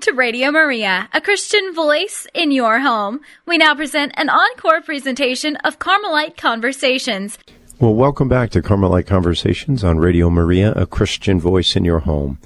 to Radio Maria, a Christian voice in your home. We now present an encore presentation of Carmelite Conversations. Well, welcome back to Carmelite Conversations on Radio Maria, a Christian voice in your home.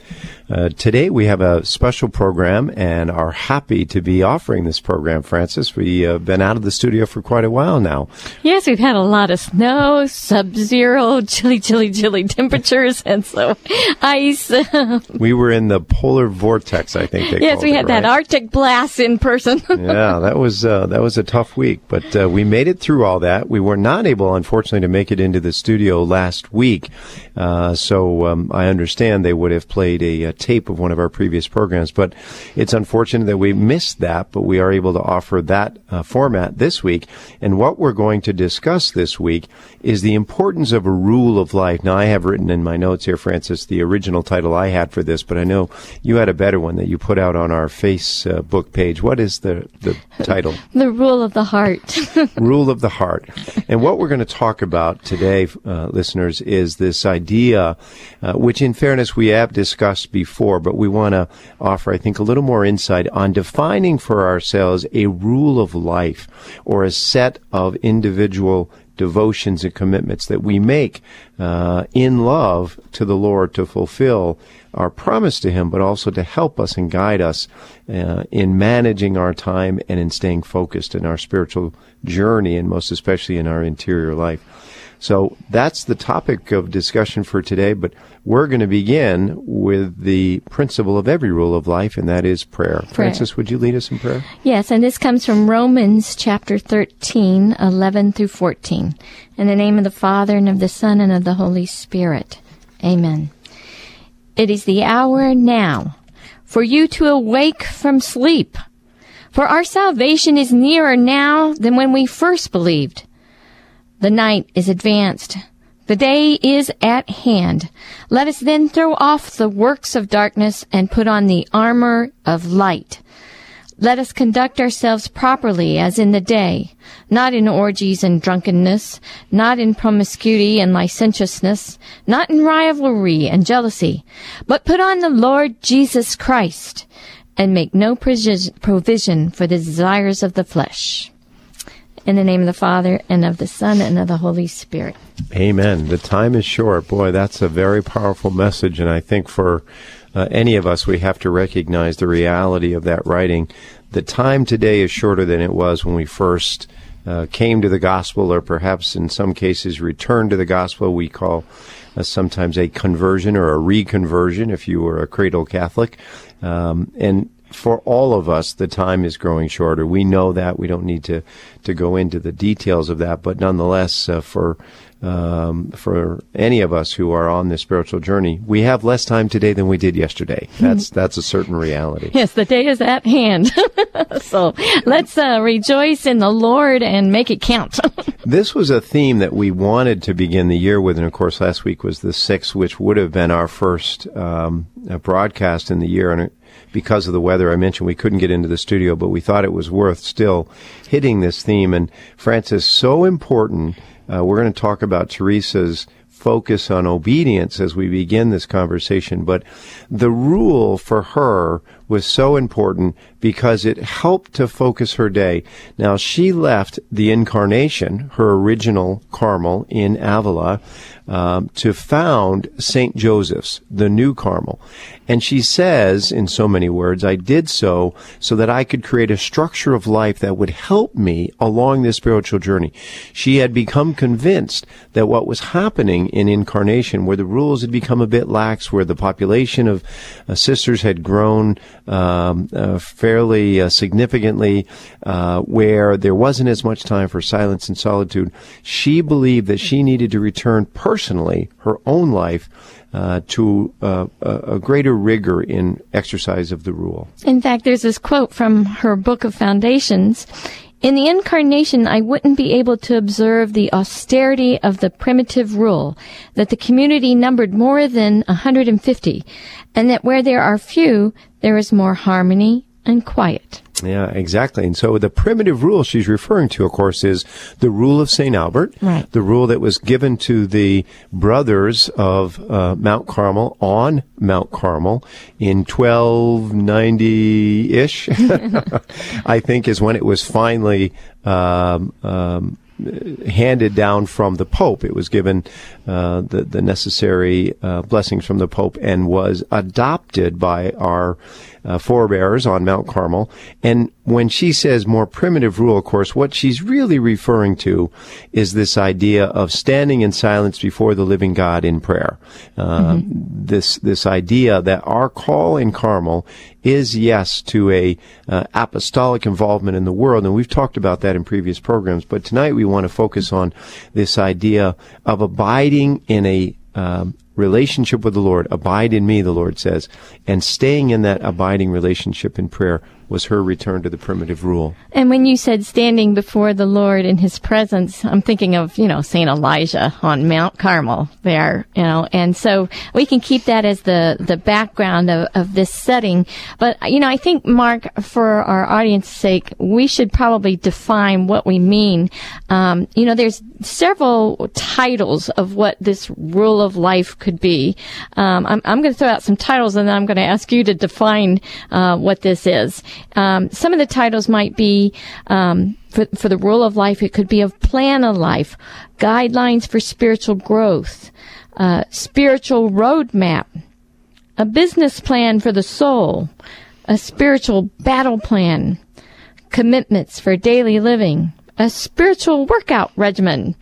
Uh, today we have a special program and are happy to be offering this program, Frances. We've uh, been out of the studio for quite a while now. Yes, we've had a lot of snow, sub-zero, chilly, chilly, chilly temperatures, and so ice. we were in the polar vortex, I think. yes, we had it, right? that Arctic blast in person. yeah, that was uh, that was a tough week, but uh, we made it through all that. We were not able, unfortunately, to make it into the studio last week, uh, so um, I understand they would have played a, a tape of one of our previous programs. But it's unfortunate that we missed that, but we are able to offer that uh, format this week. And what we're going to discuss this week is the importance of a rule of life. Now, I have written in my notes here, Frances, the original title I had for this, but I know you had a better one that you put out on our Facebook page. What is the, the title? The Rule of the Heart. rule of the Heart. And what we're going to talk about today, uh, listeners, is this idea, uh, which in fairness we have discussed before, but we want to offer, I think, a little more insight on defining for ourselves a rule of life or a set of individual devotions and commitments that we make uh, in love to the Lord to fulfill our promise to Him, but also to help us and guide us uh, in managing our time and in staying focused in our spiritual journey, and most especially in our interior life. So that's the topic of discussion for today, but we're going to begin with the principle of every rule of life, and that is prayer. prayer. Frances, would you lead us in prayer? Yes, and this comes from Romans chapter 13, 11 through 14. In the name of the Father, and of the Son, and of the Holy Spirit. Amen. It is the hour now for you to awake from sleep. For our salvation is nearer now than when we first believed. The night is advanced. The day is at hand. Let us then throw off the works of darkness and put on the armor of light. Let us conduct ourselves properly as in the day, not in orgies and drunkenness, not in promiscuity and licentiousness, not in rivalry and jealousy, but put on the Lord Jesus Christ and make no provision for the desires of the flesh. In the name of the Father, and of the Son, and of the Holy Spirit. Amen. The time is short. Boy, that's a very powerful message. And I think for uh, any of us, we have to recognize the reality of that writing. The time today is shorter than it was when we first uh, came to the gospel, or perhaps in some cases returned to the gospel. We call uh, sometimes a conversion or a reconversion if you were a cradle Catholic. Um, and for all of us, the time is growing shorter. We know that. We don't need to, to go into the details of that, but nonetheless, uh, for um, for any of us who are on this spiritual journey, we have less time today than we did yesterday. That's that's a certain reality. Yes, the day is at hand. so let's uh, rejoice in the Lord and make it count. this was a theme that we wanted to begin the year with, and of course, last week was the sixth, which would have been our first um, broadcast in the year, and because of the weather, I mentioned we couldn't get into the studio, but we thought it was worth still hitting this theme. And Frances, so important. Uh, we're going to talk about Teresa's focus on obedience as we begin this conversation, but the rule for her was so important because it helped to focus her day. Now, she left the incarnation, her original Carmel in Avila, um, to found St. Joseph's, the new Carmel. And she says, in so many words, I did so so that I could create a structure of life that would help me along this spiritual journey. She had become convinced that what was happening in incarnation, where the rules had become a bit lax, where the population of uh, sisters had grown um, uh, fairly uh, significantly, uh, where there wasn't as much time for silence and solitude, she believed that she needed to return personally her own life uh, to uh, a greater rigor in exercise of the rule. In fact, there's this quote from her book of Foundations. In the incarnation, I wouldn't be able to observe the austerity of the primitive rule, that the community numbered more than 150, and that where there are few, there is more harmony and quiet. Yeah, exactly. And so the primitive rule she's referring to, of course, is the rule of St. Albert, Right. the rule that was given to the brothers of uh, Mount Carmel on Mount Carmel in 1290 ish, I think, is when it was finally. Um, um, handed down from the Pope. It was given uh, the the necessary uh, blessings from the Pope and was adopted by our uh, forebears on Mount Carmel. And when she says more primitive rule, of course, what she's really referring to is this idea of standing in silence before the living God in prayer. Uh, This this idea that our call in Carmel is yes to a uh, apostolic involvement in the world, and we've talked about that in previous programs. But tonight we want to focus on this idea of abiding in a um, relationship with the Lord. Abide in me, the Lord says, and staying in that abiding relationship in prayer was her return to the primitive rule. And when you said standing before the Lord in his presence, I'm thinking of, you know, St. Elijah on Mount Carmel there, you know, and so we can keep that as the, the background of, of this setting. But, you know, I think, Mark, for our audience's sake, we should probably define what we mean. Um, you know, there's several titles of what this rule of life could be. Um, I'm, I'm going to throw out some titles and then I'm going to ask you to define uh, what this is. Um, some of the titles might be um, for, for the rule of life. It could be a plan of life, guidelines for spiritual growth, uh, spiritual roadmap, a business plan for the soul, a spiritual battle plan, commitments for daily living, a spiritual workout regimen.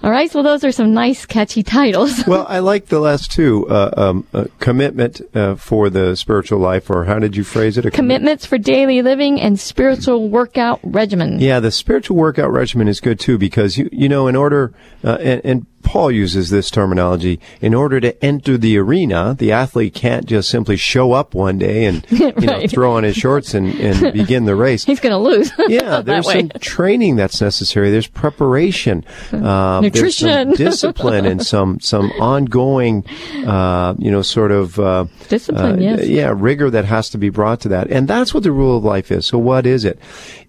All right, so those are some nice, catchy titles. Well, I like the last two. Uh, um, uh, commitment uh, for the spiritual life, or how did you phrase it? A commi- Commitments for daily living and spiritual workout regimen. Yeah, the spiritual workout regimen is good too because you you know in order uh, and, and Paul uses this terminology in order to enter the arena, the athlete can't just simply show up one day and you know throw on his shorts and, and begin the race. He's going to lose. Yeah, there's way. some training that's necessary. There's preparation, um, there's some discipline, and some some ongoing, uh, you know, sort of uh, Discipline, uh, yes. yeah, rigor that has to be brought to that, and that's what the rule of life is. So, what is it?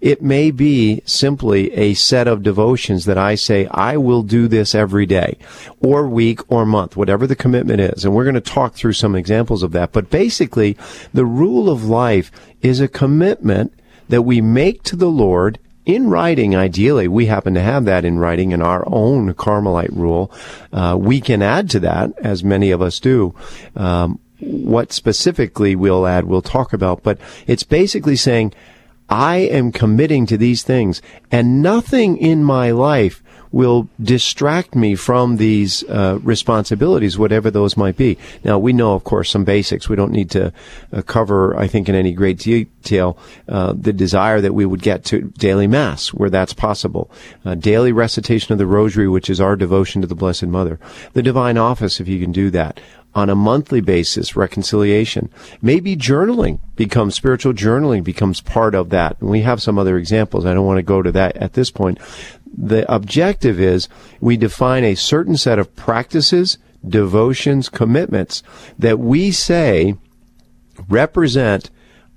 It may be simply a set of devotions that I say I will do this every day, or week, or month, whatever the commitment is, and we're going to talk through some examples of that. But basically, the rule of life is a commitment that we make to the Lord in writing, ideally, we happen to have that in writing in our own Carmelite rule. Uh, we can add to that, as many of us do. Um, what specifically we'll add, we'll talk about, but it's basically saying, I am committing to these things, and nothing in my life will distract me from these uh, responsibilities, whatever those might be. Now, we know, of course, some basics. We don't need to uh, cover, I think, in any great detail uh, the desire that we would get to daily Mass, where that's possible. Uh, daily recitation of the Rosary, which is our devotion to the Blessed Mother. The Divine Office, if you can do that on a monthly basis, reconciliation. Maybe journaling becomes spiritual journaling becomes part of that. And we have some other examples. I don't want to go to that at this point. The objective is we define a certain set of practices, devotions, commitments that we say represent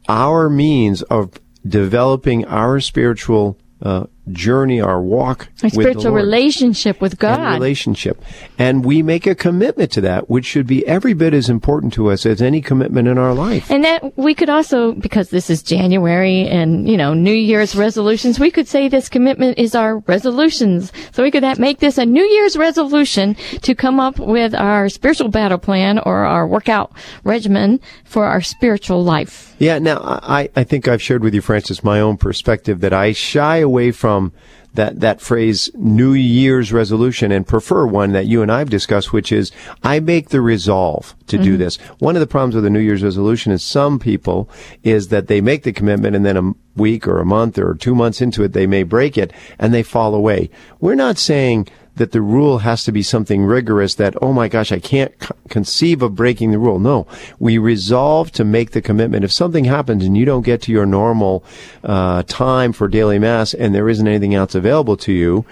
our means of developing our spiritual uh, journey, our walk, our with the spiritual relationship with and God. relationship. And we make a commitment to that, which should be every bit as important to us as any commitment in our life. And that we could also, because this is January and, you know, New Year's resolutions, we could say this commitment is our resolutions. So we could make this a New Year's resolution to come up with our spiritual battle plan or our workout regimen for our spiritual life. Yeah, now I, I think I've shared with you, Frances, my own perspective that I shy away from that, that phrase New Year's resolution and prefer one that you and I have discussed, which is I make the resolve to do mm-hmm. this. One of the problems with a New Year's resolution is some people is that they make the commitment and then a week or a month or two months into it, they may break it and they fall away. We're not saying that the rule has to be something rigorous that, oh my gosh, I can't c- conceive of breaking the rule. No, we resolve to make the commitment. If something happens and you don't get to your normal uh, time for daily mass and there isn't anything else available to you,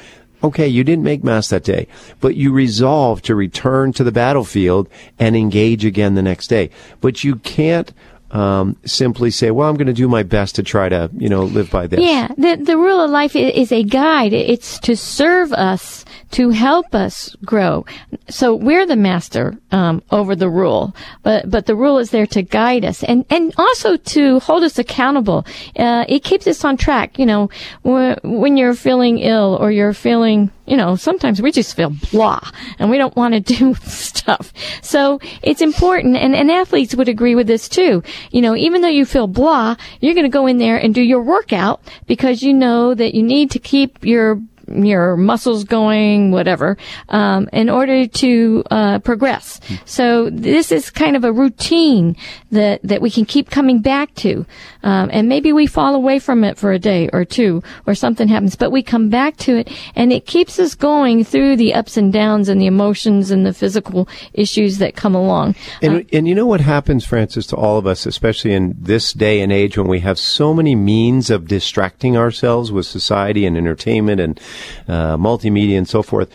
okay, you didn't make mass that day, but you resolve to return to the battlefield and engage again the next day. But you can't um, simply say, "Well, I'm going to do my best to try to, you know, live by this." Yeah, the the rule of life is a guide. It's to serve us, to help us grow. So we're the master um, over the rule, but but the rule is there to guide us and and also to hold us accountable. Uh, it keeps us on track. You know, when you're feeling ill or you're feeling you know, sometimes we just feel blah and we don't want to do stuff. So it's important, and, and athletes would agree with this too. You know, even though you feel blah, you're going to go in there and do your workout because you know that you need to keep your your muscles going, whatever, um, in order to uh, progress. So this is kind of a routine that that we can keep coming back to, um, and maybe we fall away from it for a day or two, or something happens, but we come back to it, and it keeps us going through the ups and downs and the emotions and the physical issues that come along. And, uh, and you know what happens, Frances, to all of us, especially in this day and age when we have so many means of distracting ourselves with society and entertainment and uh, multimedia and so forth.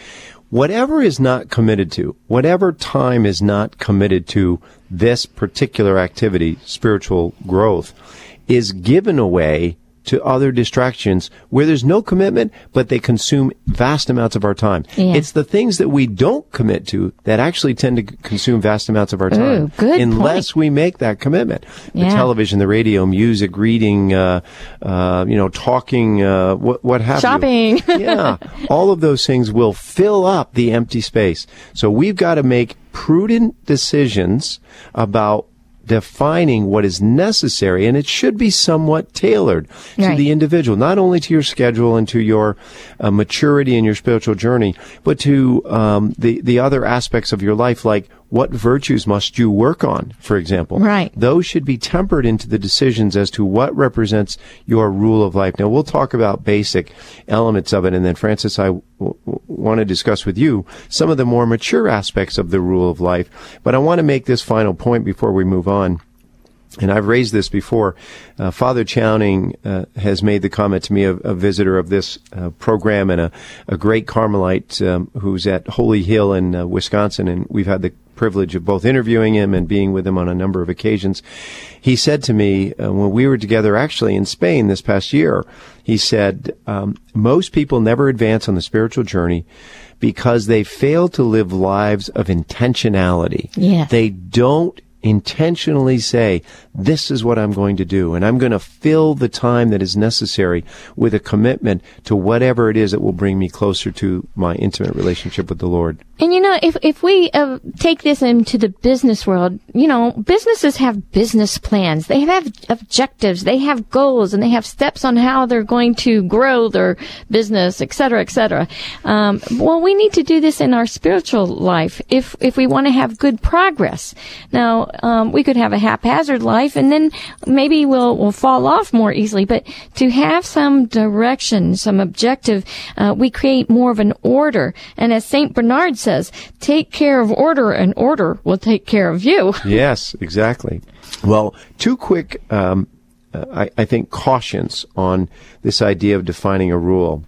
Whatever is not committed to, whatever time is not committed to this particular activity, spiritual growth, is given away to other distractions where there's no commitment, but they consume vast amounts of our time. Yeah. It's the things that we don't commit to that actually tend to consume vast amounts of our time. Ooh, unless point. we make that commitment. The Yeah. television, the radio, music, reading, uh, uh, you know, talking, uh, what, what have you. Shopping. yeah. All of those things will fill up the empty space. So we've got to make prudent decisions about defining what is necessary and it should be somewhat tailored to the individual not only to your schedule and to your uh, maturity and your spiritual journey but to um, the the other aspects of your life like what virtues must you work on for example Right. those should be tempered into the decisions as to what represents your rule of life. Now, we'll talk about basic elements of it, and then, Frances, I w- w- want to discuss with you some of the more mature aspects of the rule of life. But I want to make this final point before we move on. And I've raised this before. Uh, Father Chowning uh, has made the comment to me, a, a visitor of this uh, program and a, a great Carmelite um, who's at Holy Hill in uh, Wisconsin, and we've had the privilege of both interviewing him and being with him on a number of occasions. He said to me uh, when we were together, actually in Spain this past year, he said, um, "Most people never advance on the spiritual journey." Because they fail to live lives of intentionality. Yes. They don't intentionally say, this is what I'm going to do, and I'm going to fill the time that is necessary with a commitment to whatever it is that will bring me closer to my intimate relationship with the Lord. And you know, if if we uh, take this into the business world, you know, businesses have business plans. They have objectives. They have goals, and they have steps on how they're going to grow their business, et cetera, et cetera. Um, well, we need to do this in our spiritual life if if we want to have good progress. Now, um, we could have a haphazard life, and then maybe we'll we'll fall off more easily. But to have some direction, some objective, uh, we create more of an order. And as Saint Bernard says, take care of order, and order will take care of you. yes, exactly. Well, two quick, um, uh, I, I think, cautions on this idea of defining a rule.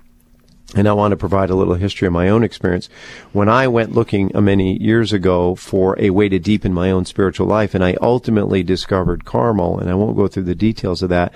And I want to provide a little history of my own experience. When I went looking uh, many years ago for a way to deepen my own spiritual life, and I ultimately discovered Carmel, and I won't go through the details of that,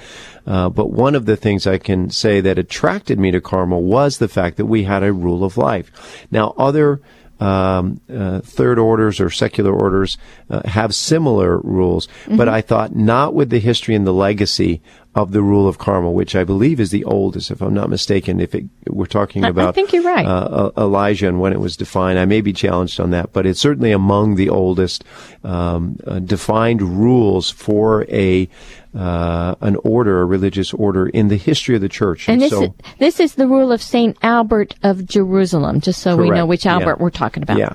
uh, but one of the things I can say that attracted me to Carmel was the fact that we had a rule of life. Now, other um, uh, third orders or secular orders uh, have similar rules, but I thought not with the history and the legacy of the rule of Carmel, which I believe is the oldest, if I'm not mistaken. If it, we're talking about, I think you're right. uh, Elijah and when it was defined, I may be challenged on that, but it's certainly among the oldest um, uh, defined rules for a uh, an order, a religious order in the history of the church. And this so, is, this is the rule of Saint Albert of Jerusalem, just so we know Correct. which Yeah. Albert we're talking about. Yeah.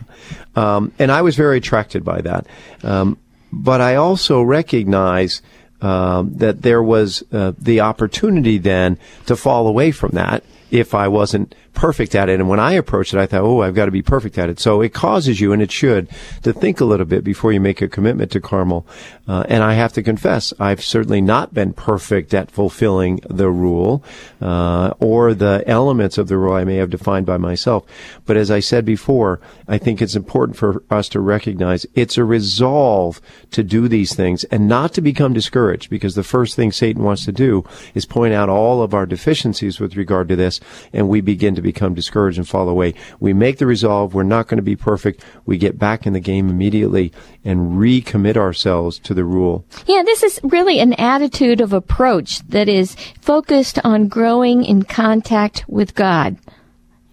Um, and I was very attracted by that. Um, but I also recognize um, that there was uh, the opportunity then to fall away from that if I wasn't perfect at it. And when I approached it, I thought, oh, I've got to be perfect at it. So it causes you, and it should, to think a little bit before you make a commitment to Carmel. Uh, and I have to confess, I've certainly not been perfect at fulfilling the rule uh, or the elements of the rule I may have defined by myself. But as I said before, I think it's important for us to recognize it's a resolve to do these things and not to become discouraged because the first thing Satan wants to do is point out all of our deficiencies with regard to this and we begin to become discouraged and fall away. We make the resolve, we're not going to be perfect. We get back in the game immediately and recommit ourselves to the rule. Yeah, this is really an attitude of approach that is focused on growing in contact with God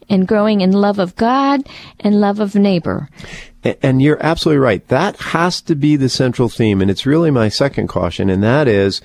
and growing in love of God and love of neighbor. And you're absolutely right. That has to be the central theme. And it's really my second caution. And that is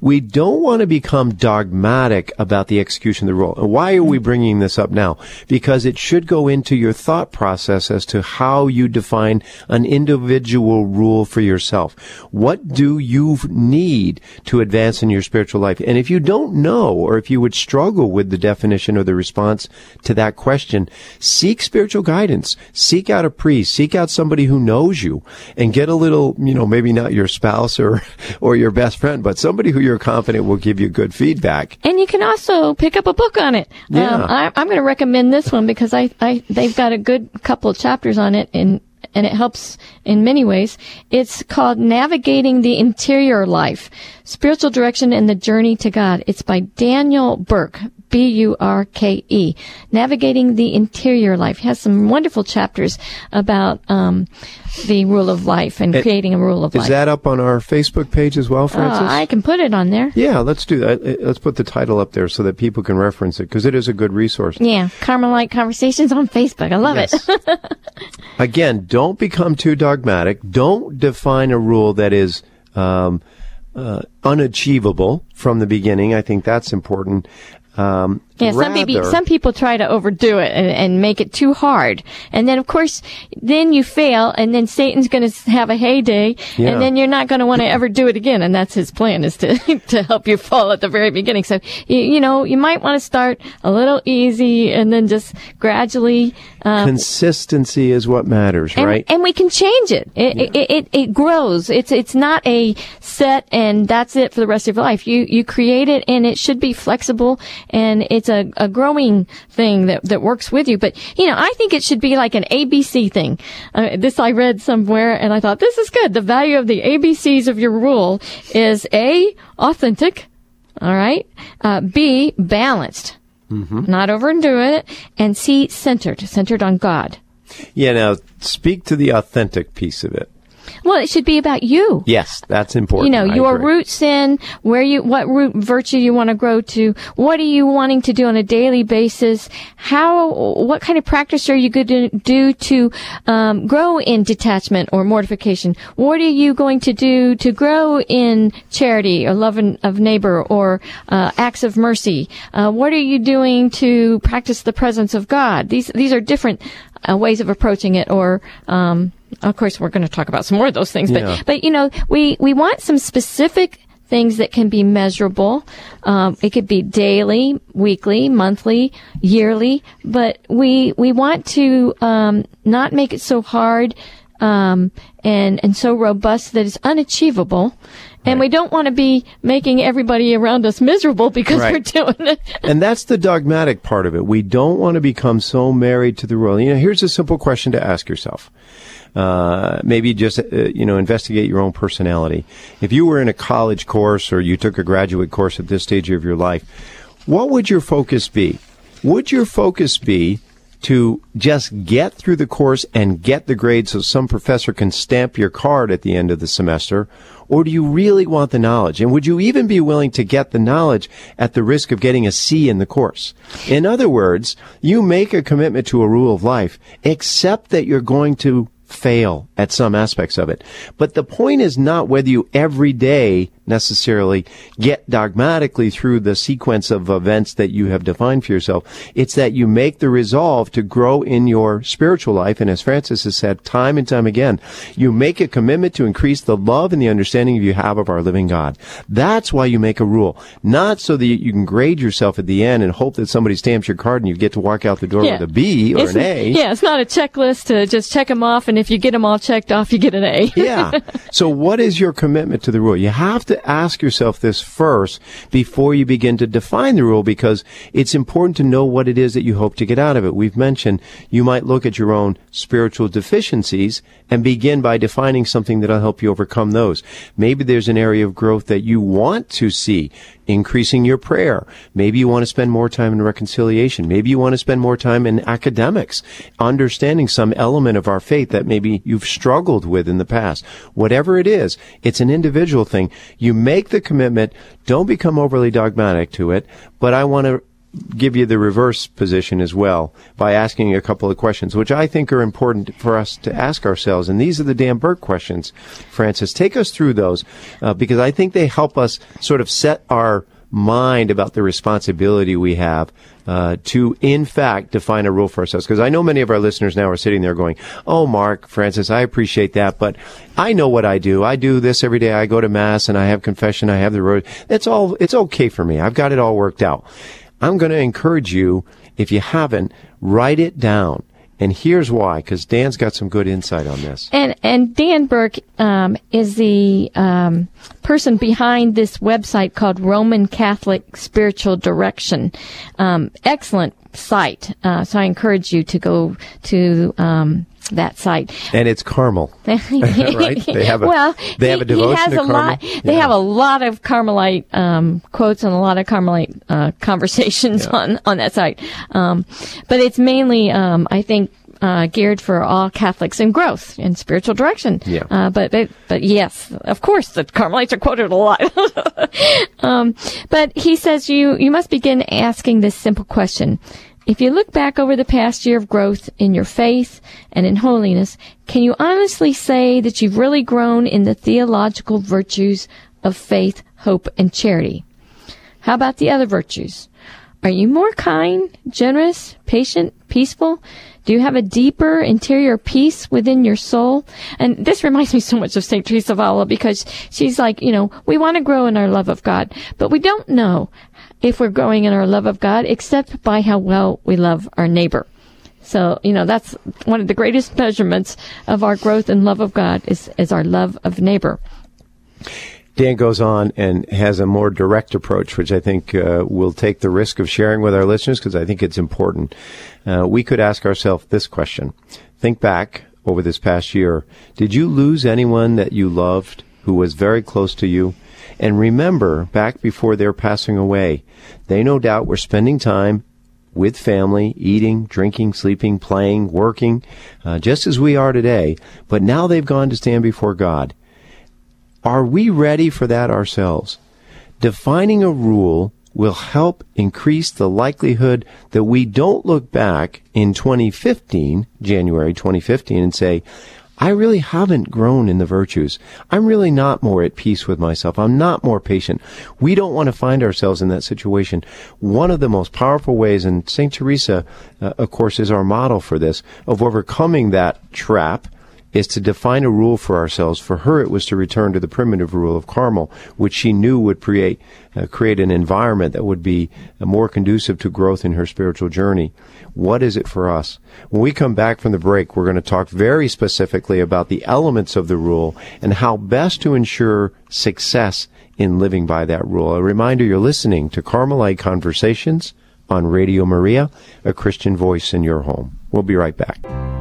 we don't want to become dogmatic about the execution of the rule. And why are we bringing this up now? Because it should go into your thought process as to how you define an individual rule for yourself. What do you need to advance in your spiritual life? And if you don't know, or if you would struggle with the definition or the response to that question, seek spiritual guidance. Seek out a priest. Seek out somebody who knows you and get a little, you know, maybe not your spouse or, or your best friend, but somebody who you're confident will give you good feedback. And you can also pick up a book on it. Yeah. Um, I, I'm going to recommend this one because I, I, they've got a good couple of chapters on it in, and it helps in many ways. It's called Navigating the Interior Life, Spiritual Direction and the Journey to God. It's by Daniel Burke, B-U-R-K-E. Navigating the Interior Life. He has some wonderful chapters about, um, the rule of life and It- creating a rule of Is life. Is that up on our Facebook page as well, Uh, Frances? I can put it on there. yeah, let's do that. Uh, Let's put the title up there so that people can reference it because it is a good resource. Yeah, Carmelite Conversations on Facebook. I love Yes. it. Again, don't become too dogmatic. Don't define a rule that is um, uh, unachievable from the beginning. I think that's important. Um, Yeah, some people some people try to overdo it and, and make it too hard, and then of course, then you fail, and then Satan's going to have a heyday, Yeah. and then you're not going to want to ever do it again, and that's his plan is to to help you fall at the very beginning. So you, you know you might want to start a little easy, and then just gradually. Um, consistency is what matters, and, right? and we can change it. It, it, it. it grows. It's it's not a set and that's it for the rest of your life. You you create it and it should be flexible and it's a, a growing thing that that works with you. But you know, I think it should be like an ABC thing. Uh, this I read somewhere and I thought this is good. The value of the ABCs of your rule is a authentic. All right. Uh, B balanced. Not overdo it. And C centered. Centered on God. yeah. Now, speak to the authentic piece of it. Well, it should be about you. Yes, that's important. You know, I your agree. roots in where you, what root virtue you want to grow to. What are you wanting to do on a daily basis? How, what kind of practice are you going to do to um, grow in detachment or mortification? What are you going to do to grow in charity or love of neighbor or uh, acts of mercy? Uh, what are you doing to practice the presence of God? These these are different uh, ways of approaching it, or um, of course, we're going to talk about some more of those things. But Yeah. but you know, we we want some specific things that can be measurable. Um, it could be daily, weekly, monthly, yearly. But we we want to um, not make it so hard um, and and so robust that it's unachievable. And we don't want to be making everybody around us miserable because Right. we're doing it. And that's the dogmatic part of it. We don't want to become so married to the rule. You know, here's a simple question to ask yourself. Uh, maybe just, uh, you know, investigate your own personality. If you were in a college course or you took a graduate course at this stage of your life, what would your focus be? Would your focus be to just get through the course and get the grade so some professor can stamp your card at the end of the semester? Or do you really want the knowledge? And would you even be willing to get the knowledge at the risk of getting a C in the course? In other words, you make a commitment to a rule of life, except that you're going to fail at some aspects of it. But the point is not whether you every day necessarily get dogmatically through the sequence of events that you have defined for yourself. It's that you make the resolve to grow in your spiritual life. And as Frances has said time and time again, you make a commitment to increase the love and the understanding you have of our living God. That's why you make a rule. Not so that you can grade yourself at the end and hope that somebody stamps your card and you get to walk out the door Yeah. with a B or It's- an A. Yeah, it's not a checklist to just check them off, and if you get them all checked off, you get an A. yeah. So what is your commitment to the rule? You have to ask yourself this first before you begin to define the rule because it's important to know what it is that you hope to get out of it. We've mentioned you might look at your own spiritual deficiencies and begin by defining something that'll help you overcome those. Maybe there's an area of growth that you want to see increasing your prayer. Maybe you want to spend more time in reconciliation. Maybe you want to spend more time in academics, understanding some element of our faith that maybe you've struggled with in the past. Whatever it is, it's an individual thing. You make the commitment. Don't become overly dogmatic to it, but I want to give you the reverse position as well by asking a couple of questions, which I think are important for us to ask ourselves. And these are the Dan Burke questions. Frances, take us through those uh, because I think they help us sort of set our mind about the responsibility we have uh, to, in fact, define a rule for ourselves. Because I know many of our listeners now are sitting there going, "Oh, Mark, Frances, I appreciate that, but I know what I do. I do this every day. I go to mass and I have confession. I have the road. It's all. It's okay for me. I've got it all worked out." I'm going to encourage you, if you haven't, write it down. And here's why, because Dan's got some good insight on this. And and Dan Burke um, is the um, person behind this website called Roman Catholic Spiritual Direction. Um, excellent site. Uh, so I encourage you to go to um, that site. And it's Carmel. right? They have a- well, they have a he- he devotion has to a lot. Carmel? They have a lot of Carmelite um, quotes and a lot of Carmelite uh, conversations on on that site. Um, but it's mainly, um, I think. Uh, geared for all Catholics in growth and spiritual direction. Yeah. Uh, but, but but yes, of course, the Carmelites are quoted a lot. um, but he says you you must begin asking this simple question: If you look back over the past year of growth in your faith and in holiness, can you honestly say that you've really grown in the theological virtues of faith, hope, and charity? How about the other virtues? Are you more kind, generous, patient, peaceful? Do you have a deeper interior peace within your soul? And this reminds me so much of St. Teresa of Avila because she's like, you know, we want to grow in our love of God, but we don't know if we're growing in our love of God except by how well we love our neighbor. So, you know, that's one of the greatest measurements of our growth and love of God is, is our love of neighbor. Dan goes on and has a more direct approach, which I think uh, will take the risk of sharing with our listeners because I think it's important. Uh, we could ask ourselves this question. Think back over this past year. Did you lose anyone that you loved who was very close to you? And remember, back before their passing away, they no doubt were spending time with family, eating, drinking, sleeping, playing, working, uh, just as we are today. But now they've gone to stand before God. Are we ready for that ourselves? Defining a rule will help increase the likelihood that we don't look back in 2015, January 2015, and say, I really haven't grown in the virtues. I'm really not more at peace with myself. I'm not more patient. We don't want to find ourselves in that situation. One of the most powerful ways, and St. Teresa, uh, of course, is our model for this, of overcoming that trap is to define a rule for ourselves. For her, it was to return to the primitive rule of Carmel, which she knew would create uh, create an environment that would be more conducive to growth in her spiritual journey. What is it for us? When we come back from the break, we're going to talk very specifically about the elements of the rule and how best to ensure success in living by that rule. A reminder: you're listening to Carmelite Conversations on Radio Maria, a Christian voice in your home. We'll be right back.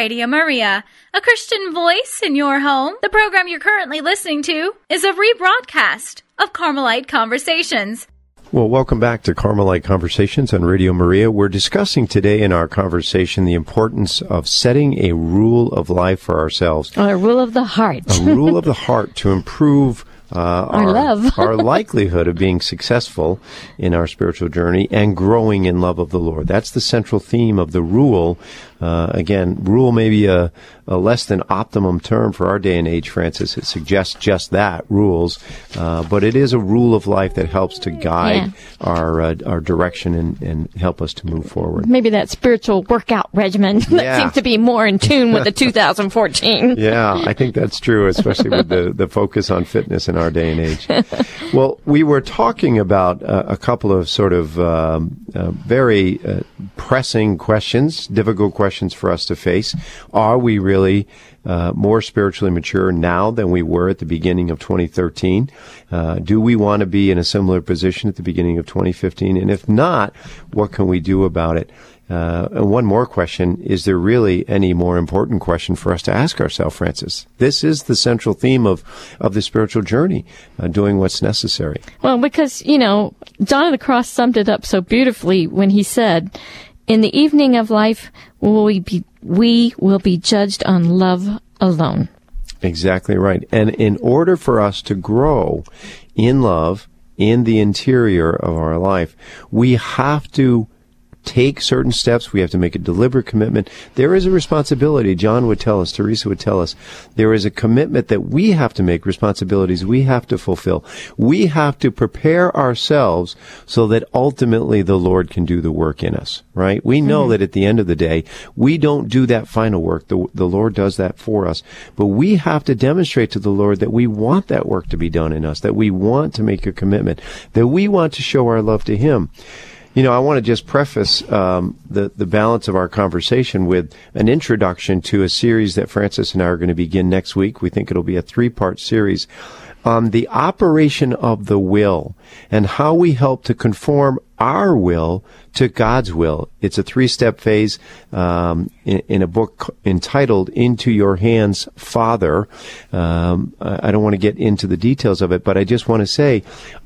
Radio Maria, a Christian voice in your home. The program you're currently listening to is a rebroadcast of Carmelite Conversations. Well, welcome back to Carmelite Conversations on Radio Maria. We're discussing today in our conversation the importance of setting a rule of life for ourselves. a rule of the heart. a rule of the heart to improve uh, Our love. our likelihood of being successful in our spiritual journey and growing in love of the Lord. That's the central theme of the rule. Uh, again, rule may be a, a less than optimum term for our day and age, Frances. It suggests just that, rules. Uh, but it is a rule of life that helps to guide our, uh, our direction and, and help us to move forward. Maybe that spiritual workout regimen that Yeah. seems to be more in tune with the 2014. Yeah, I think that's true, especially with the, the focus on fitness in our day and age. Well, we were talking about uh, a couple of sort of um, uh, very uh, pressing questions, difficult questions for us to face. Are we really uh, more spiritually mature now than we were at the beginning of 2013? Uh, do we want to be in a similar position at the beginning of 2015? And if not, what can we do about it? Uh, and one more question. Is there really any more important question for us to ask ourselves, Frances? This is the central theme of, of the spiritual journey, uh, doing what's necessary. Well, because, you know, John of the Cross summed it up so beautifully when he said, In the evening of life, we be, we will be judged on love alone. Exactly right. And in order for us to grow in love in the interior of our life, we have to take certain steps. We have to make a deliberate commitment. There is a responsibility. John would tell us, Teresa would tell us, there is a commitment that we have to make, responsibilities we have to fulfill. We have to prepare ourselves so that ultimately the Lord can do the work in us, right? We know mm-hmm. that at the end of the day, we don't do that final work. The, the Lord does that for us. But we have to demonstrate to the Lord that we want that work to be done in us, that we want to make a commitment, that we want to show our love to Him. You know, I want to just preface um, the the balance of our conversation with an introduction to a series that Frances and I are going to begin next week. We think it'll be a three part series on the operation of the will and how we help to conform our will to God's will. It's a three step phase um, in, in, a book entitled Into Your Hands, Father. Um, I don't want to get into the details of it, but I just want to say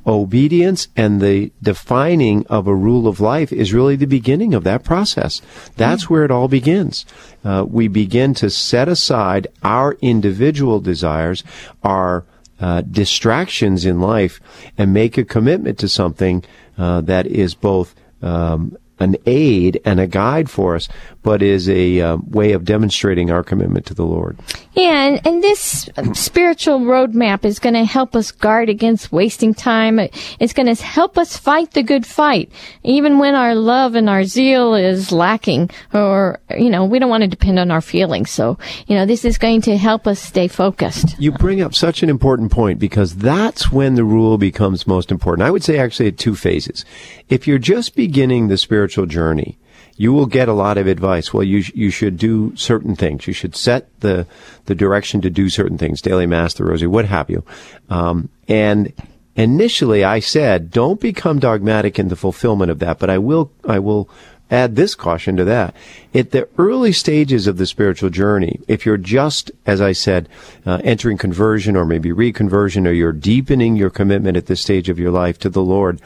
obedience and the defining of a rule of life is really the beginning of that process. That's where it all begins. Uh, we begin to set aside our individual desires, our uh, distractions in life, and make a commitment to something uh, that is both um, an aid and a guide for us, but is a um, way of demonstrating our commitment to the Lord. Yeah, and, and this spiritual roadmap is going to help us guard against wasting time. It's going to help us fight the good fight, even when our love and our zeal is lacking, or, you know, we don't want to depend on our feelings. So, you know, this is going to help us stay focused. You bring up such an important point because that's when the rule becomes most important. I would say actually at two phases. If you're just beginning the spiritual journey, you will get a lot of advice. Well, you you should do certain things. You should set the the direction to do certain things. Daily Mass, the Rosary, what have you. Um, and initially, I said, don't become dogmatic in the fulfillment of that. But I will I will add this caution to that. At the early stages of the spiritual journey, if you're just, as I said, uh, entering conversion or maybe reconversion, or you're deepening your commitment at this stage of your life to the Lord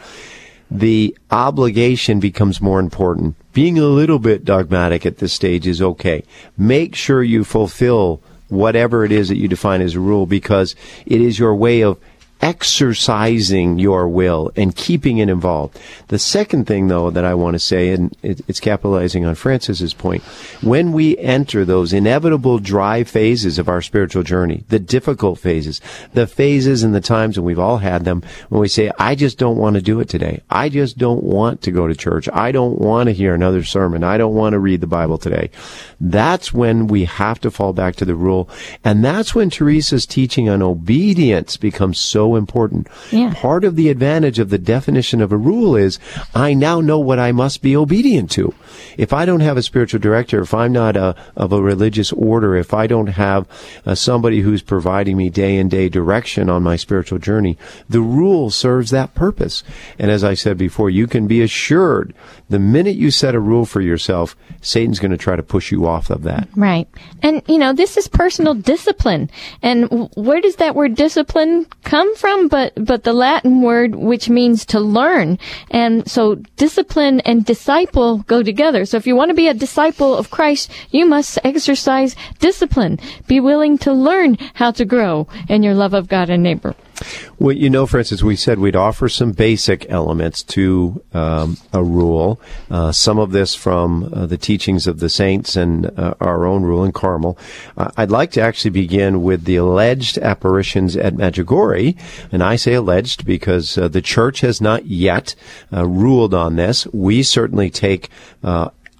the obligation becomes more important. Being a little bit dogmatic at this stage is okay. Make sure you fulfill whatever it is that you define as a rule because it is your way of exercising your will and keeping it involved. The second thing, though, that I want to say, and it's capitalizing on Frances's point, when we enter those inevitable dry phases of our spiritual journey, the difficult phases, the phases and the times, and we've all had them, when we say, I just don't want to do it today. I just don't want to go to church. I don't want to hear another sermon. I don't want to read the Bible today. That's when we have to fall back to the rule. And that's when Teresa's teaching on obedience becomes so important. Yeah. Part of the advantage of the definition of a rule is I now know what I must be obedient to. If I don't have a spiritual director, if I'm not a, of a religious order, if I don't have uh, somebody who's providing me day and day direction on my spiritual journey, the rule serves that purpose. And as I said before, you can be assured the minute you set a rule for yourself, Satan's going to try to push you off of that. Right. And, you know, this is personal discipline. And where does that word discipline come from? But, but the Latin word, which means to learn. And so discipline and disciple go together. So if you want to be a disciple of Christ, you must exercise discipline. Be willing to learn how to grow in your love of God and neighbor. Well, you know, for instance, we said we'd offer some basic elements to um, a rule. Uh, some of this from uh, the teachings of the saints and uh, our own rule in Carmel. Uh, I'd like to actually begin with the alleged apparitions at Medjugorje, and I say alleged because uh, the church has not yet uh, ruled on this. We certainly take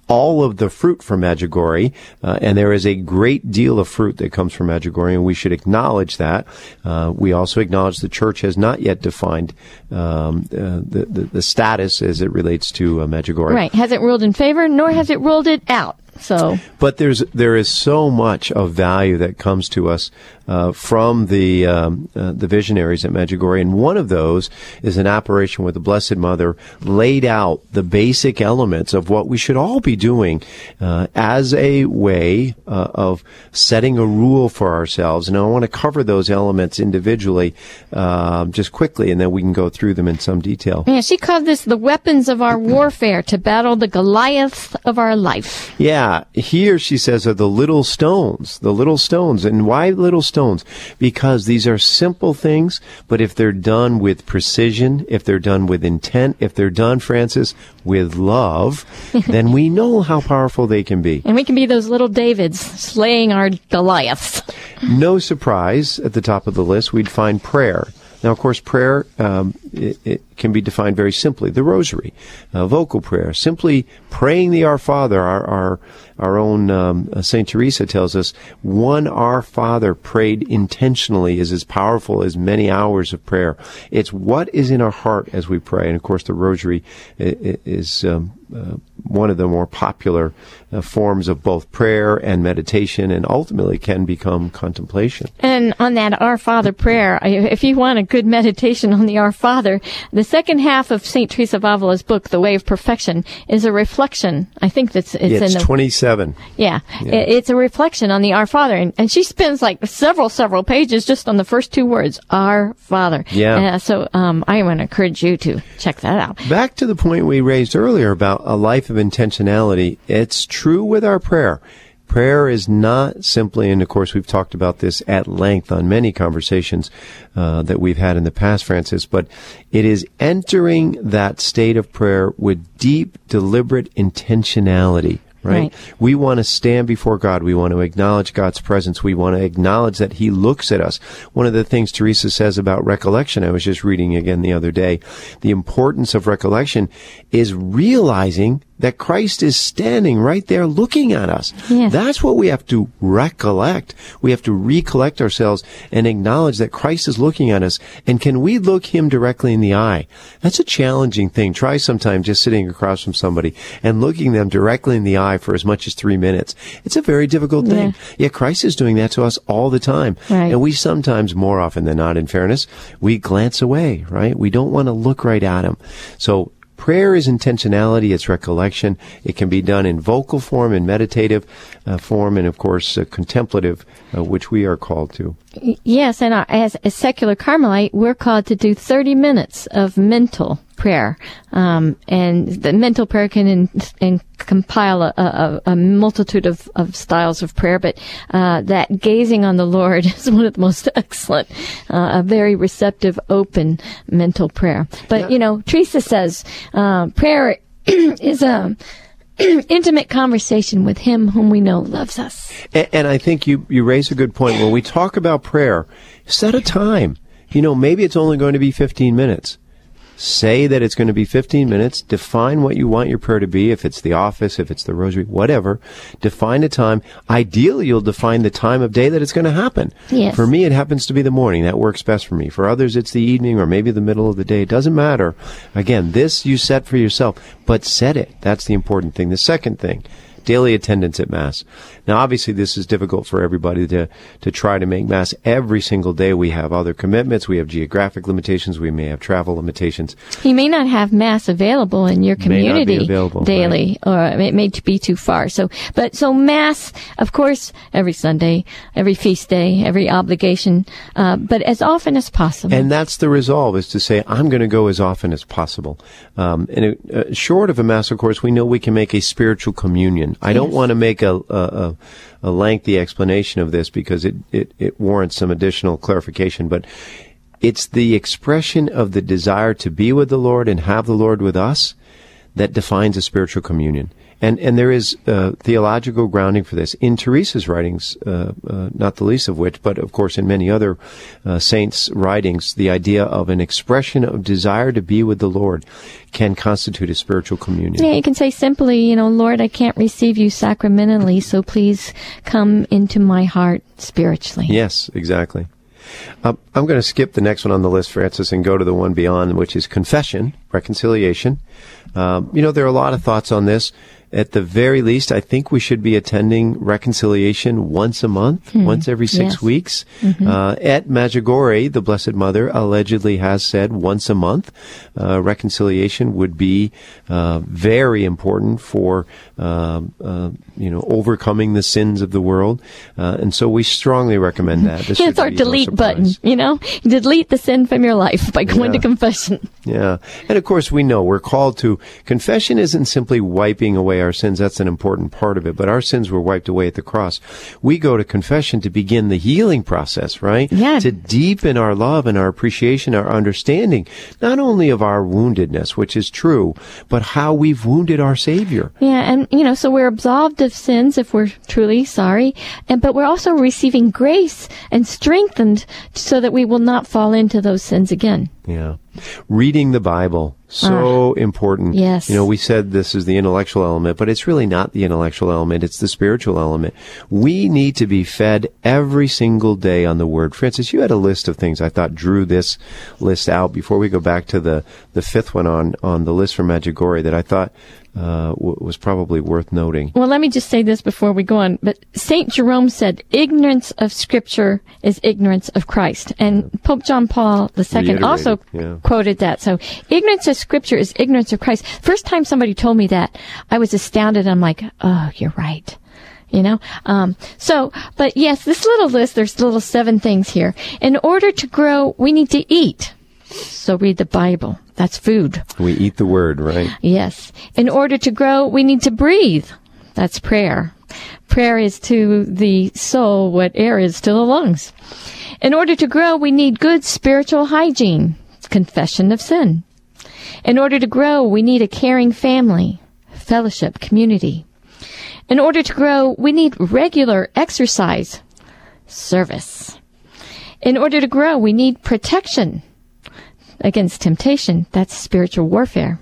all of the fruit from Medjugorje, uh, and there is a great deal of fruit that comes from Medjugorje, and we should acknowledge that. Uh, we also acknowledge the church has not yet defined um, uh, the, the, the status as it relates to uh. Right, hasn't ruled in favor, nor has it ruled it out. So, but there's there is so much of value that comes to us uh, from the um, uh, the visionaries at Medjugorje, and one of those is an apparition where the Blessed Mother laid out the basic elements of what we should all be doing uh, as a way uh, of setting a rule for ourselves. And I want to cover those elements individually, um, just quickly, and then we can go through them in some detail. Yeah, she called this the weapons of our warfare to battle the Goliath of our life. Yeah, here she says are the little stones, the little stones. And why little stones? Because these are simple things, but if they're done with precision, if they're done with intent, if they're done, Frances, with love, then we know how powerful they can be. And we can be those little Davids slaying our Goliaths. no surprise at the top of the list, we'd find prayer. Now, of course, prayer um, it, it can be defined very simply. The rosary, uh, vocal prayer, simply praying the Our Father, our, our, our own um, uh, St. Teresa tells us, one Our Father prayed intentionally is as powerful as many hours of prayer. It's what is in our heart as we pray. And of course, the rosary is um, uh, one of the more popular uh, forms of both prayer and meditation, and ultimately can become contemplation. And on that Our Father prayer, if you want a good meditation on the Our Father, the second half of Saint Teresa of Avila's book, The Way of Perfection, is a reflection. I think that's it's, yeah, it's in the twenty-seven. Yeah, yeah. it's a reflection on the Our Father, and, and, she spends like several several pages just on the first two words, Our Father. Yeah. Uh, so um, I want to encourage you to check that out. Back to the point we raised earlier about a life of intentionality. It's true with our prayer. Prayer is not simply, and of course we've talked about this at length on many conversations uh, that we've had in the past, Frances, but it is entering that state of prayer with deep, deliberate intentionality right? right? We want to stand before God. We want to acknowledge God's presence. We want to acknowledge that He looks at us. One of the things Teresa says about recollection, I was just reading again the other day, the importance of recollection is realizing that Christ is standing right there looking at us. Yes. That's what we have to recollect. We have to recollect ourselves and acknowledge that Christ is looking at us. And can we look him directly in the eye? That's a challenging thing. Try sometime just sitting across from somebody and looking them directly in the eye for as much as three minutes. It's a very difficult thing. Yeah, yeah Christ is doing that to us all the time. Right. And we sometimes, more often than not, in fairness, we glance away, right? We don't want to look right at him. So Prayer is intentionality, it's recollection. It can be done in vocal form, in meditative uh, form, and of course, uh, contemplative, uh, which we are called to. Yes, and uh, as a secular Carmelite, we're called to do 30 minutes of mental prayer. Um, and the mental prayer can in, in compile a, a, a, multitude of, of styles of prayer, but uh, that gazing on the Lord is one of the most excellent, uh, a very receptive, open mental prayer. But, yeah. you know, Teresa says uh, prayer is a intimate conversation with Him whom we know loves us. And, and I think you, you raise a good point. When we talk about prayer, set a time. You know, maybe it's only going to be 15 minutes Say that it's going to be 15 minutes. Define what you want your prayer to be. If it's the office, if it's the rosary, whatever. Define a time. Ideally, you'll define the time of day that it's going to happen. Yes. For me, it happens to be the morning. That works best for me. For others, it's the evening or maybe the middle of the day. It doesn't matter. Again, this you set for yourself, but set it. That's the important thing. The second thing, daily attendance at Mass. Now, obviously, this is difficult for everybody to, to try to make Mass every single day. We have other commitments. We have geographic limitations. We may have travel limitations. You may not have Mass available in your community daily, right. or it may be too far. So, but so Mass, of course, every Sunday, every feast day, every obligation, uh, but as often as possible. And that's the resolve: is to say, I'm going to go as often as possible. Um, and it, uh, short of a Mass, of course, we know we can make a spiritual communion. I don't want to make a, a, a lengthy explanation of this because it, it, it warrants some additional clarification, but it's the expression of the desire to be with the Lord and have the Lord with us that defines a spiritual communion. And, and there is uh, theological grounding for this in Teresa's writings, uh, uh, not the least of which, but of course in many other uh, saints' writings, the idea of an expression of desire to be with the Lord can constitute a spiritual communion. Yeah, you can say simply, you know, Lord, I can't receive you sacramentally, so please come into my heart spiritually. Yes, exactly. Uh, I'm going to skip the next one on the list, Frances, and go to the one beyond, which is confession, reconciliation. Um, you know, there are a lot of thoughts on this at the very least, I think we should be attending reconciliation once a month, mm. once every six yes. weeks. Mm-hmm. Uh, at Medjugorje, the Blessed Mother allegedly has said once a month. Uh, reconciliation would be uh, very important for um, uh, you know overcoming the sins of the world, uh, and so we strongly recommend that. This yeah, it's our delete no button. You know, delete the sin from your life by going yeah. to confession. Yeah, and of course we know we're called to confession. Isn't simply wiping away away our sins. That's an important part of it. But our sins were wiped away at the cross. We go to confession to begin the healing process, right? Yeah. To deepen our love and our appreciation, our understanding, not only of our woundedness, which is true, but how we've wounded our Savior. Yeah, and you know, so we're absolved of sins if we're truly sorry, and but we're also receiving grace and strengthened so that we will not fall into those sins again. Yeah. Reading the Bible, so ah, important. yes. You know, we said this is the intellectual element, but it's really not the intellectual element, it's the spiritual element. We need to be fed every single day on the Word. Frances, you had a list of things I thought drew this list out before we go back to the, the fifth one on, on the list from Medjugorje that I thought uh, w- was probably worth noting. Well, let me just say this before we go on. But St. Jerome said, ignorance of Scripture is ignorance of Christ. And Pope John Paul II Reiterated, also yeah. quoted that. So ignorance of Scripture is ignorance of Christ. First time somebody told me that, I was astounded. I'm like, oh, you're right. You know? Um, so, but yes, this little list, there's little seven things here. In order to grow, we need to eat. So read the Bible. That's food. We eat the Word, right? Yes. In order to grow, we need to breathe. That's prayer. Prayer is to the soul what air is to the lungs. In order to grow, we need good spiritual hygiene, confession of sin. In order to grow, we need a caring family, fellowship, community. In order to grow, we need regular exercise, service. In order to grow, we need protection against temptation. That's spiritual warfare.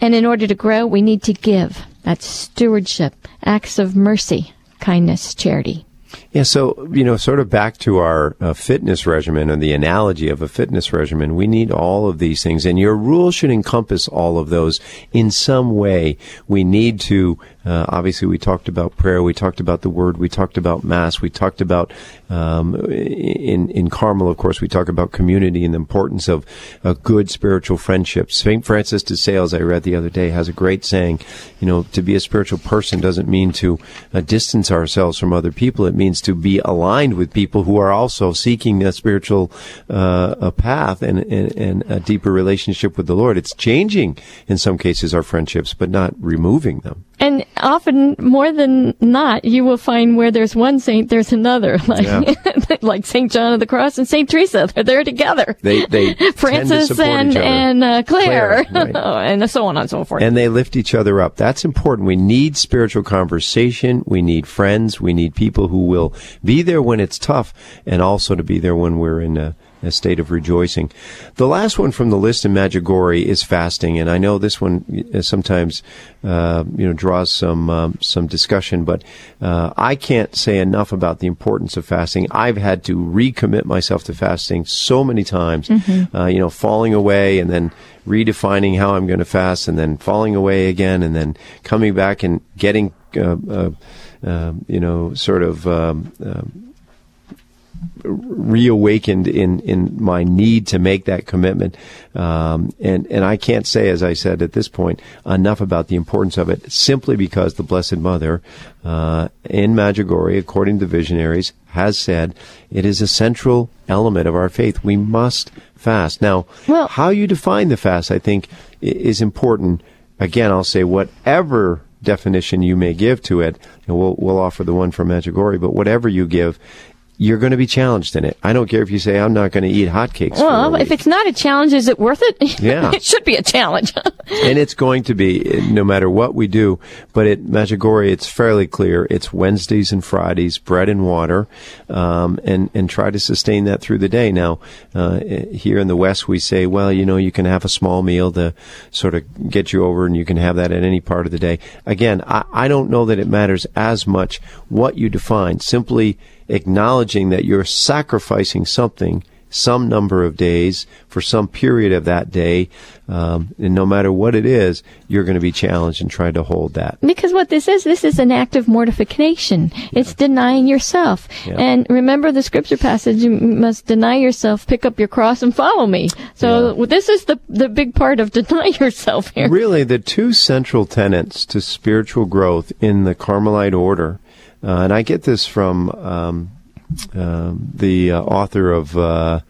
And in order to grow, we need to give. That's stewardship, acts of mercy, kindness, charity. Yeah, so, you know, sort of back to our uh, fitness regimen and the analogy of a fitness regimen, we need all of these things. And your rule should encompass all of those in some way. We need to, uh, obviously, we talked about prayer, we talked about the word, we talked about mass, we talked about, um, in, in Carmel, of course, we talk about community and the importance of a good spiritual friendship. St. Francis de Sales, I read the other day, has a great saying, you know, to be a spiritual person doesn't mean to uh, distance ourselves from other people. It means to be aligned with people who are also seeking a spiritual uh, a path and, and, and a deeper relationship with the Lord. It's changing in some cases our friendships, but not removing them. And often, more than not, you will find where there's one saint, there's another. Like, Yeah. like St. John of the Cross and St. Teresa. They're there together. They they Francis and, and uh, Clare. Clare, right. and so on and so forth. and they lift each other up. That's important. We need spiritual conversation. We need friends. We need people who will be there when it's tough and also to be there when we're in a, a state of rejoicing. The last one from the list in Medjugorje is fasting, and I know this one uh, sometimes uh, you know draws some um, some discussion, but uh, I can't say enough about the importance of fasting. I've had to recommit myself to fasting so many times, uh, you know, falling away and then redefining how I'm going to fast, and then falling away again, and then coming back and getting uh, uh, uh, you know sort of. Um, um, reawakened in, in my need to make that commitment. Um, and, and I can't say, as I said at this point, enough about the importance of it simply because the Blessed Mother, uh, in Medjugorje, according to visionaries, has said it is a central element of our faith. We must fast. Now, Well- how you define the fast, I think, is important. Again, I'll say whatever definition you may give to it, and we'll, we'll offer the one from Medjugorje, but whatever you give, you're going to be challenged in it. I don't care if you say, I'm not going to eat hotcakes. well, if it's not a challenge, is it worth it? Yeah. it should be a challenge. and it's going to be no matter what we do. But at Medjugorje, it's fairly clear. It's Wednesdays and Fridays, bread and water, um, and and try to sustain that through the day. Now, uh, here in the West, we say, well, you know, you can have a small meal to sort of get you over, and you can have that at any part of the day. Again, I, I don't know that it matters as much what you define. Simply acknowledging that you're sacrificing something some number of days for some period of that day, um, and no matter what it is, you're going to be challenged and trying to hold that. Because what this is, this is an act of mortification. It's denying yourself. Yeah. And remember the scripture passage, you must deny yourself, pick up your cross and follow me. So this is the, the big part of deny yourself here. Really, the two central tenets to spiritual growth in the Carmelite order, and I get this from um, um, the uh, author of uh,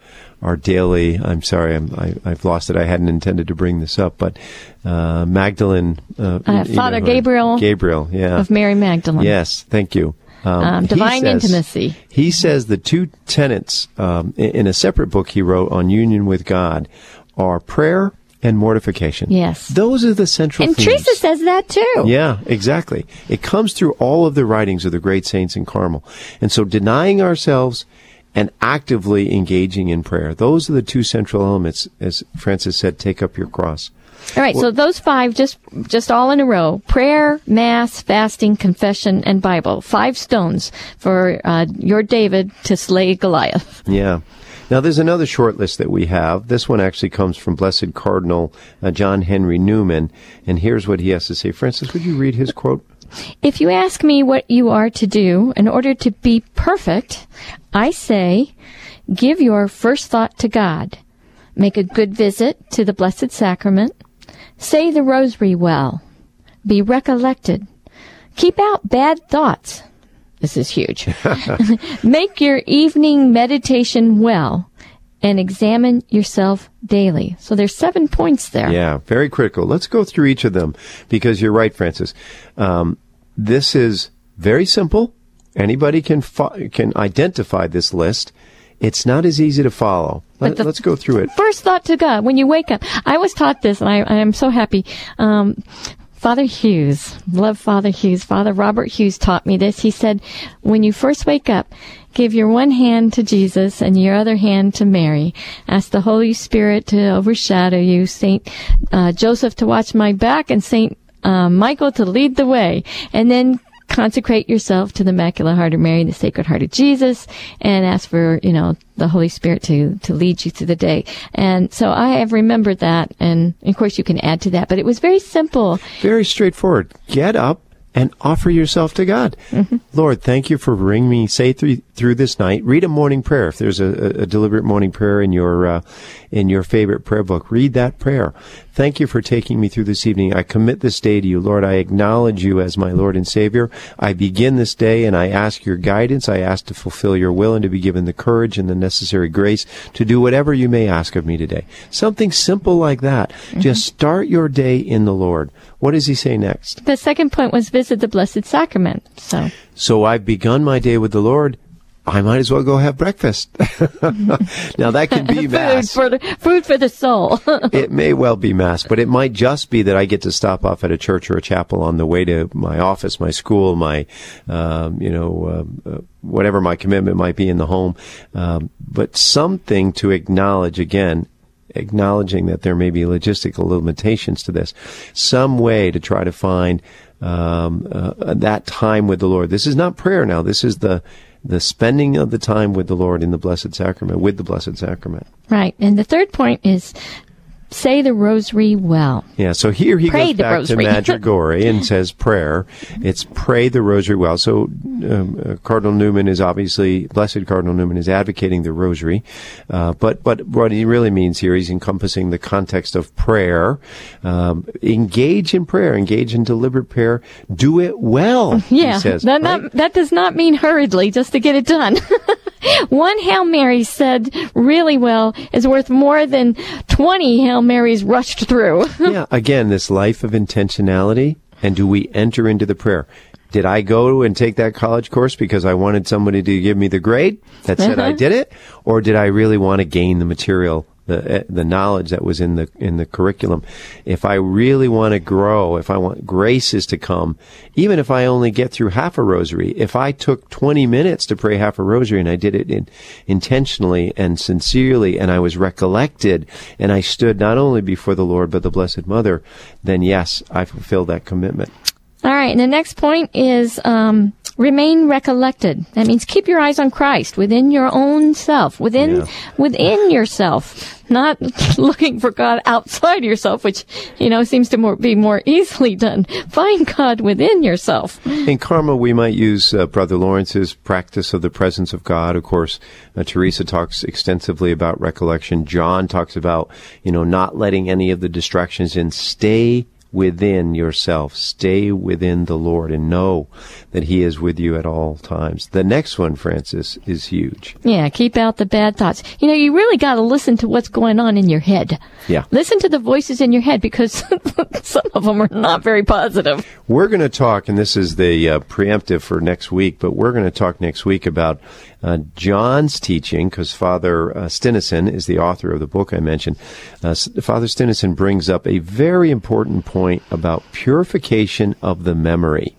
our daily. I'm sorry, I'm, I, I've lost it. I hadn't intended to bring this up, but uh, Magdalene, uh, Uh, you Father know, Gabriel Gabriel, yeah, Of Mary Magdalene. Yes, thank you. Um, he divine says- intimacy. He says the two tenets um, in, in a separate book he wrote on union with God are prayer and mortification. Yes. those are the central. And themes. Teresa says that too. Yeah, exactly. It comes through all of the writings of the great saints in Carmel. And so denying ourselves and actively engaging in prayer. Those are the two central elements, as Frances said, take up your cross. All right, so those five just just all in a row: prayer, mass, fasting, confession, and Bible. Five stones for uh, your David to slay Goliath. Yeah. Now, there's another short list that we have. This one actually comes from Blessed Cardinal uh, John Henry Newman, and here's what he has to say. Frances, would you read his quote? If you ask me what you are to do in order to be perfect, I say, give your first thought to God. Make a good visit to the Blessed Sacrament. Say the Rosary well. Be recollected. Keep out bad thoughts. This is huge. Make your evening meditation well and examine yourself daily. So there's seven points there. Yeah, very critical. Let's go through each of them because you're right, Frances. Um, this is very simple. Anybody can fo- can identify this list. It's not as easy to follow. Let, us go through it. First thought to God when you wake up. I was taught this, and I, I'm so happy. Um, Father Hughes, love Father Hughes. Father Robert Hughes taught me this. He said, when you first wake up, give your one hand to Jesus and your other hand to Mary. Ask the Holy Spirit to overshadow you, Saint uh, Joseph to watch my back, and Saint uh, Michael to lead the way. And then consecrate yourself to the Immaculate Heart of Mary, the Sacred Heart of Jesus, and ask for, you know, the Holy Spirit to, to lead you through the day. And so I have remembered that, and of course you can add to that, but it was very simple. Very straightforward. Get up and offer yourself to God. Mm-hmm. Lord, thank you for bringing me safe through, through this night. Read a morning prayer. If there's a, a deliberate morning prayer in your uh, in your favorite prayer book, read that prayer. Thank you for taking me through this evening. I commit this day to you, Lord. I acknowledge you as my Lord and Savior. I begin this day and I ask your guidance. I ask to fulfill your will and to be given the courage and the necessary grace to do whatever you may ask of me today. Something simple like that. Mm-hmm. Just start your day in the Lord. What does he say next? The second point was visit the Blessed Sacrament. So, so I've begun my day with the Lord. I might as well go have breakfast. now that can be mass. food for the, food for the soul. it may well be mass, but it might just be that I get to stop off at a church or a chapel on the way to my office, my school, my, um, you know, uh, uh, whatever my commitment might be in the home. Um, but something to acknowledge again acknowledging that there may be logistical limitations to this, some way to try to find um, uh, that time with the Lord. This is not prayer now. This is the the spending of the time with the Lord in the Blessed Sacrament, with the Blessed Sacrament. Right. And the third point is say the rosary well. Yeah, so here he pray goes back rosary. to Medjugorje and says prayer. It's pray the rosary well. So um, uh, Cardinal Newman is obviously, Blessed Cardinal Newman is advocating the rosary. Uh, but, but what he really means here, he's encompassing the context of prayer. Um, engage in prayer, engage in deliberate prayer. Do it well, yeah, says, that, right? not, that does not mean hurriedly, just to get it done. One Hail Mary said really well is worth more than 20 Hail Marys rushed through. yeah, again, this life of intentionality, and do we enter into the prayer? Did I go and take that college course because I wanted somebody to give me the grade that said I Uh-huh. did it, or did I really want to gain the material, the eh, the knowledge that was in the in the curriculum? If I really want to grow, if I want graces to come, even if I only get through half a rosary, if I took 20 minutes to pray half a rosary and I did it in, intentionally and sincerely, and I was recollected, and I stood not only before the Lord but the Blessed Mother, then yes, I fulfilled that commitment. All right, and the next point is um, remain recollected. That means keep your eyes on Christ within your own self, within Yeah. within yourself, not looking for God outside yourself, which you know seems to more, be more easily done. Find God within yourself. In Carmel, we might use uh, Brother Lawrence's practice of the presence of God. Of course, uh, Teresa talks extensively about recollection. John talks about, you know, not letting any of the distractions in. Stay within yourself. Stay within the Lord and know that He is with you at all times. The next one, Frances, is huge. Yeah, keep out the bad thoughts. You know, you really got to listen to what's going on in your head. Yeah. Listen to the voices in your head because some of them are not very positive. We're going to talk, and this is the uh, preemptive for next week, but we're going to talk next week about uh, John's teaching, because Father uh, Stinissen is the author of the book I mentioned. Uh, Father Stinissen brings up a very important point about purification of the memory.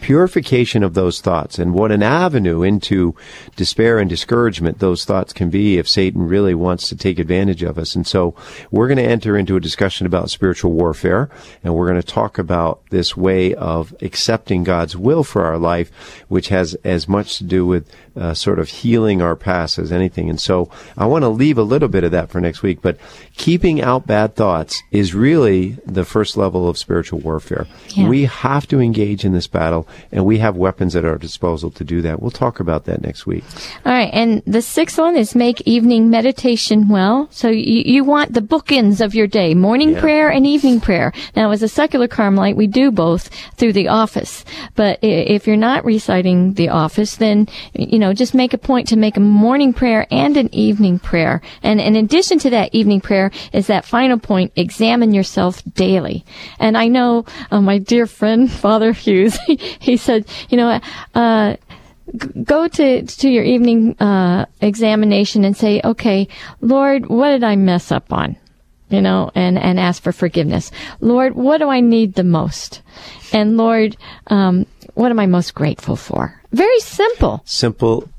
Purification of those thoughts, and what an avenue into despair and discouragement those thoughts can be if Satan really wants to take advantage of us. And so we're going to enter into a discussion about spiritual warfare, and we're going to talk about this way of accepting God's will for our life, which has as much to do with uh, sort of healing our past as anything. And so I want to leave a little bit of that for next week, but keeping out bad thoughts is really the first level of spiritual warfare. Yeah. We have to engage in this battle, and we have weapons at our disposal to do that. We'll talk about that next week. All right, and the sixth one is make evening meditation well. So you, you want the bookends of your day, morning Yeah. prayer and evening prayer. Now, as a secular Carmelite, we do both through the office. But if you're not reciting the office, then, you know, just make a point to make a morning prayer and an evening prayer. And in addition to that evening prayer is that final point, examine yourself daily. And I know uh, my dear friend, Father Hughes, he, said, you know, uh, go to to your evening uh, examination and say, okay, Lord, what did I mess up on? You know, and and ask for forgiveness. Lord, what do I need the most? And Lord, um, what am I most grateful for? Very simple. simple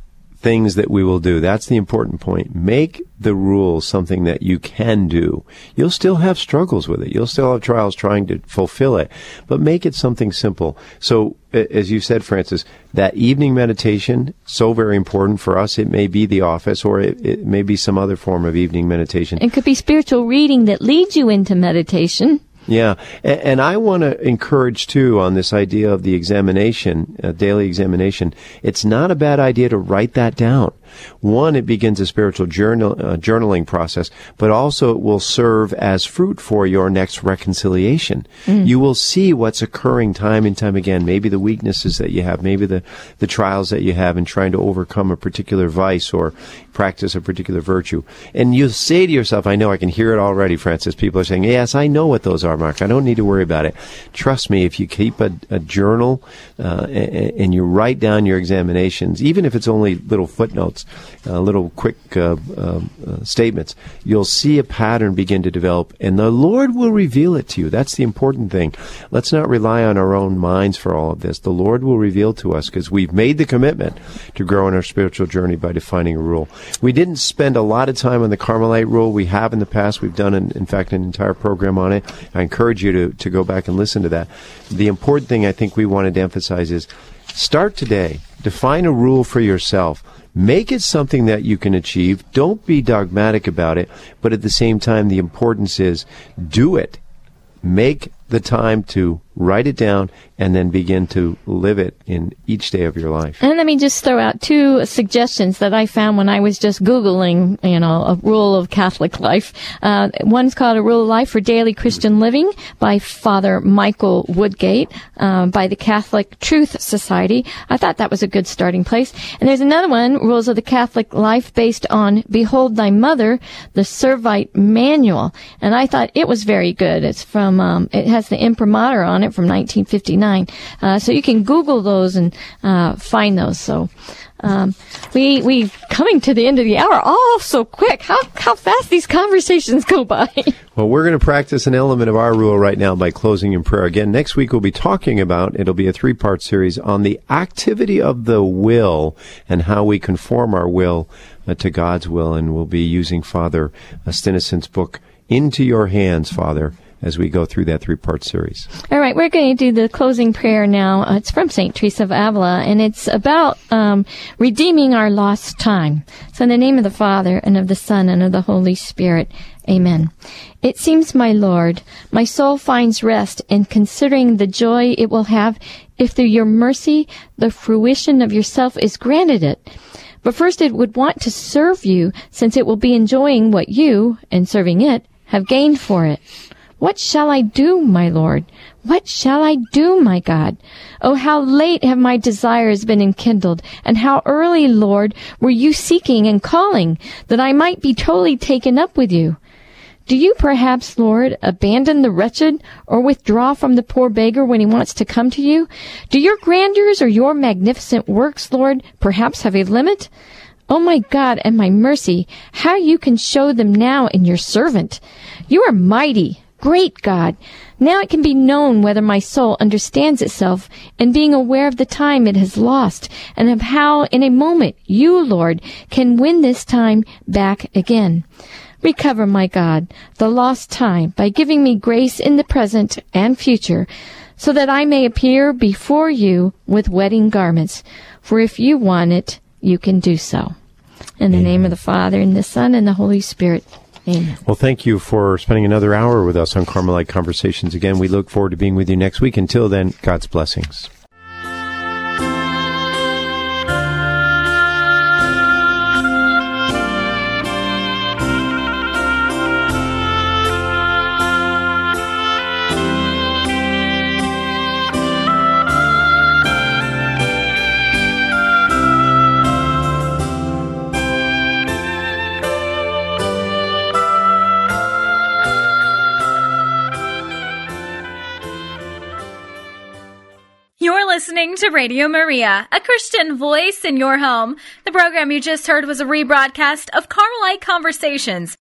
things that we will do. That's the important point. Make the rule something that you can do. You'll still have struggles with it. You'll still have trials trying to fulfill it, but make it something simple. So, as you said, Frances, that evening meditation, so very important for us. It may be the office or it, it may be some other form of evening meditation. It could be spiritual reading that leads you into meditation. Yeah, and, and I want to encourage too on this idea of the examination, uh, daily examination. It's not a bad idea to write that down. One, it begins a spiritual journal, uh, journaling process, but also it will serve as fruit for your next reconciliation. You will see what's occurring time and time again. Maybe the weaknesses that you have, maybe the the trials that you have in trying to overcome a particular vice or practice a particular virtue. And you say to yourself, I know I can hear it already, Frances. People are saying, Yes, I know what those are, Mark. I don't need to worry about it. Trust me, if you keep a, a journal uh, and, and you write down your examinations, even if it's only little footnotes, uh, little quick uh, um, uh, statements, you'll see a pattern begin to develop, and the Lord will reveal it to you. That's the important thing. Let's not rely on our own minds for all of this. The Lord will reveal to us because we've made the commitment to grow in our spiritual journey by defining a rule. We didn't spend a lot of time on the Carmelite rule. We have in the past. We've done, an, in fact, an entire program on it. I encourage you to, to go back and listen to that. The important thing I think we wanted to emphasize is start today. Define a rule for yourself. Make it something that you can achieve. Don't be dogmatic about it, but at the same time, the importance is do it. Make the time to write it down and then begin to live it in each day of your life. And let me just throw out two suggestions that I found when I was just Googling, you know, a rule of Catholic life. Uh, one's called A Rule of Life for Daily Christian Living by Father Michael Woodgate, um, by the Catholic Truth Society. I thought that was a good starting place. And there's another one, Rules of the Catholic Life, based on Behold Thy Mother, the Servite Manual. And I thought it was very good. It's from, um, it has the imprimatur on it from 1959. Uh, so you can Google those and uh, find those. So um, we we coming to the end of the hour. Oh, so quick! How how fast these conversations go by. Well, we're going to practice an element of our rule right now by closing in prayer. Again, next week we'll be talking about, it'll be a three part series on the activity of the will and how we conform our will uh, to God's will. And we'll be using Father Stinissen's book, Into Your Hands, Father, as we go through that three part series. All right, we're going to do the closing prayer now. Uh, it's from Saint Teresa of Avila, and it's about um, redeeming our lost time. So, in the name of the Father and of the Son and of the Holy Spirit. Amen. It seems, my Lord, my soul finds rest in considering the joy it will have if through your mercy the fruition of yourself is granted it. But first it would want to serve you, since it will be enjoying what you, in serving it, have gained for it. What shall I do, my Lord? What shall I do, my God? Oh, how late have my desires been enkindled, and how early, Lord, were you seeking and calling, that I might be totally taken up with you? Do you perhaps, Lord, abandon the wretched or withdraw from the poor beggar when he wants to come to you? Do your grandeurs or your magnificent works, Lord, perhaps have a limit? Oh my God and my mercy, how you can show them now in your servant. You are mighty, great God. Now it can be known whether my soul understands itself and being aware of the time it has lost and of how in a moment you, Lord, can win this time back again. Recover, my God, the lost time by giving me grace in the present and future so that I may appear before you with wedding garments. For if you want it, you can do so. In the name of the Father, and the Son, and the Holy Spirit. Amen. Well, thank you for spending another hour with us on Carmelite Conversations. Again, we look forward to being with you next week. Until then, God's blessings. Listening to Radio Maria, a Christian voice in your home. The program you just heard was a rebroadcast of Carmelite Conversations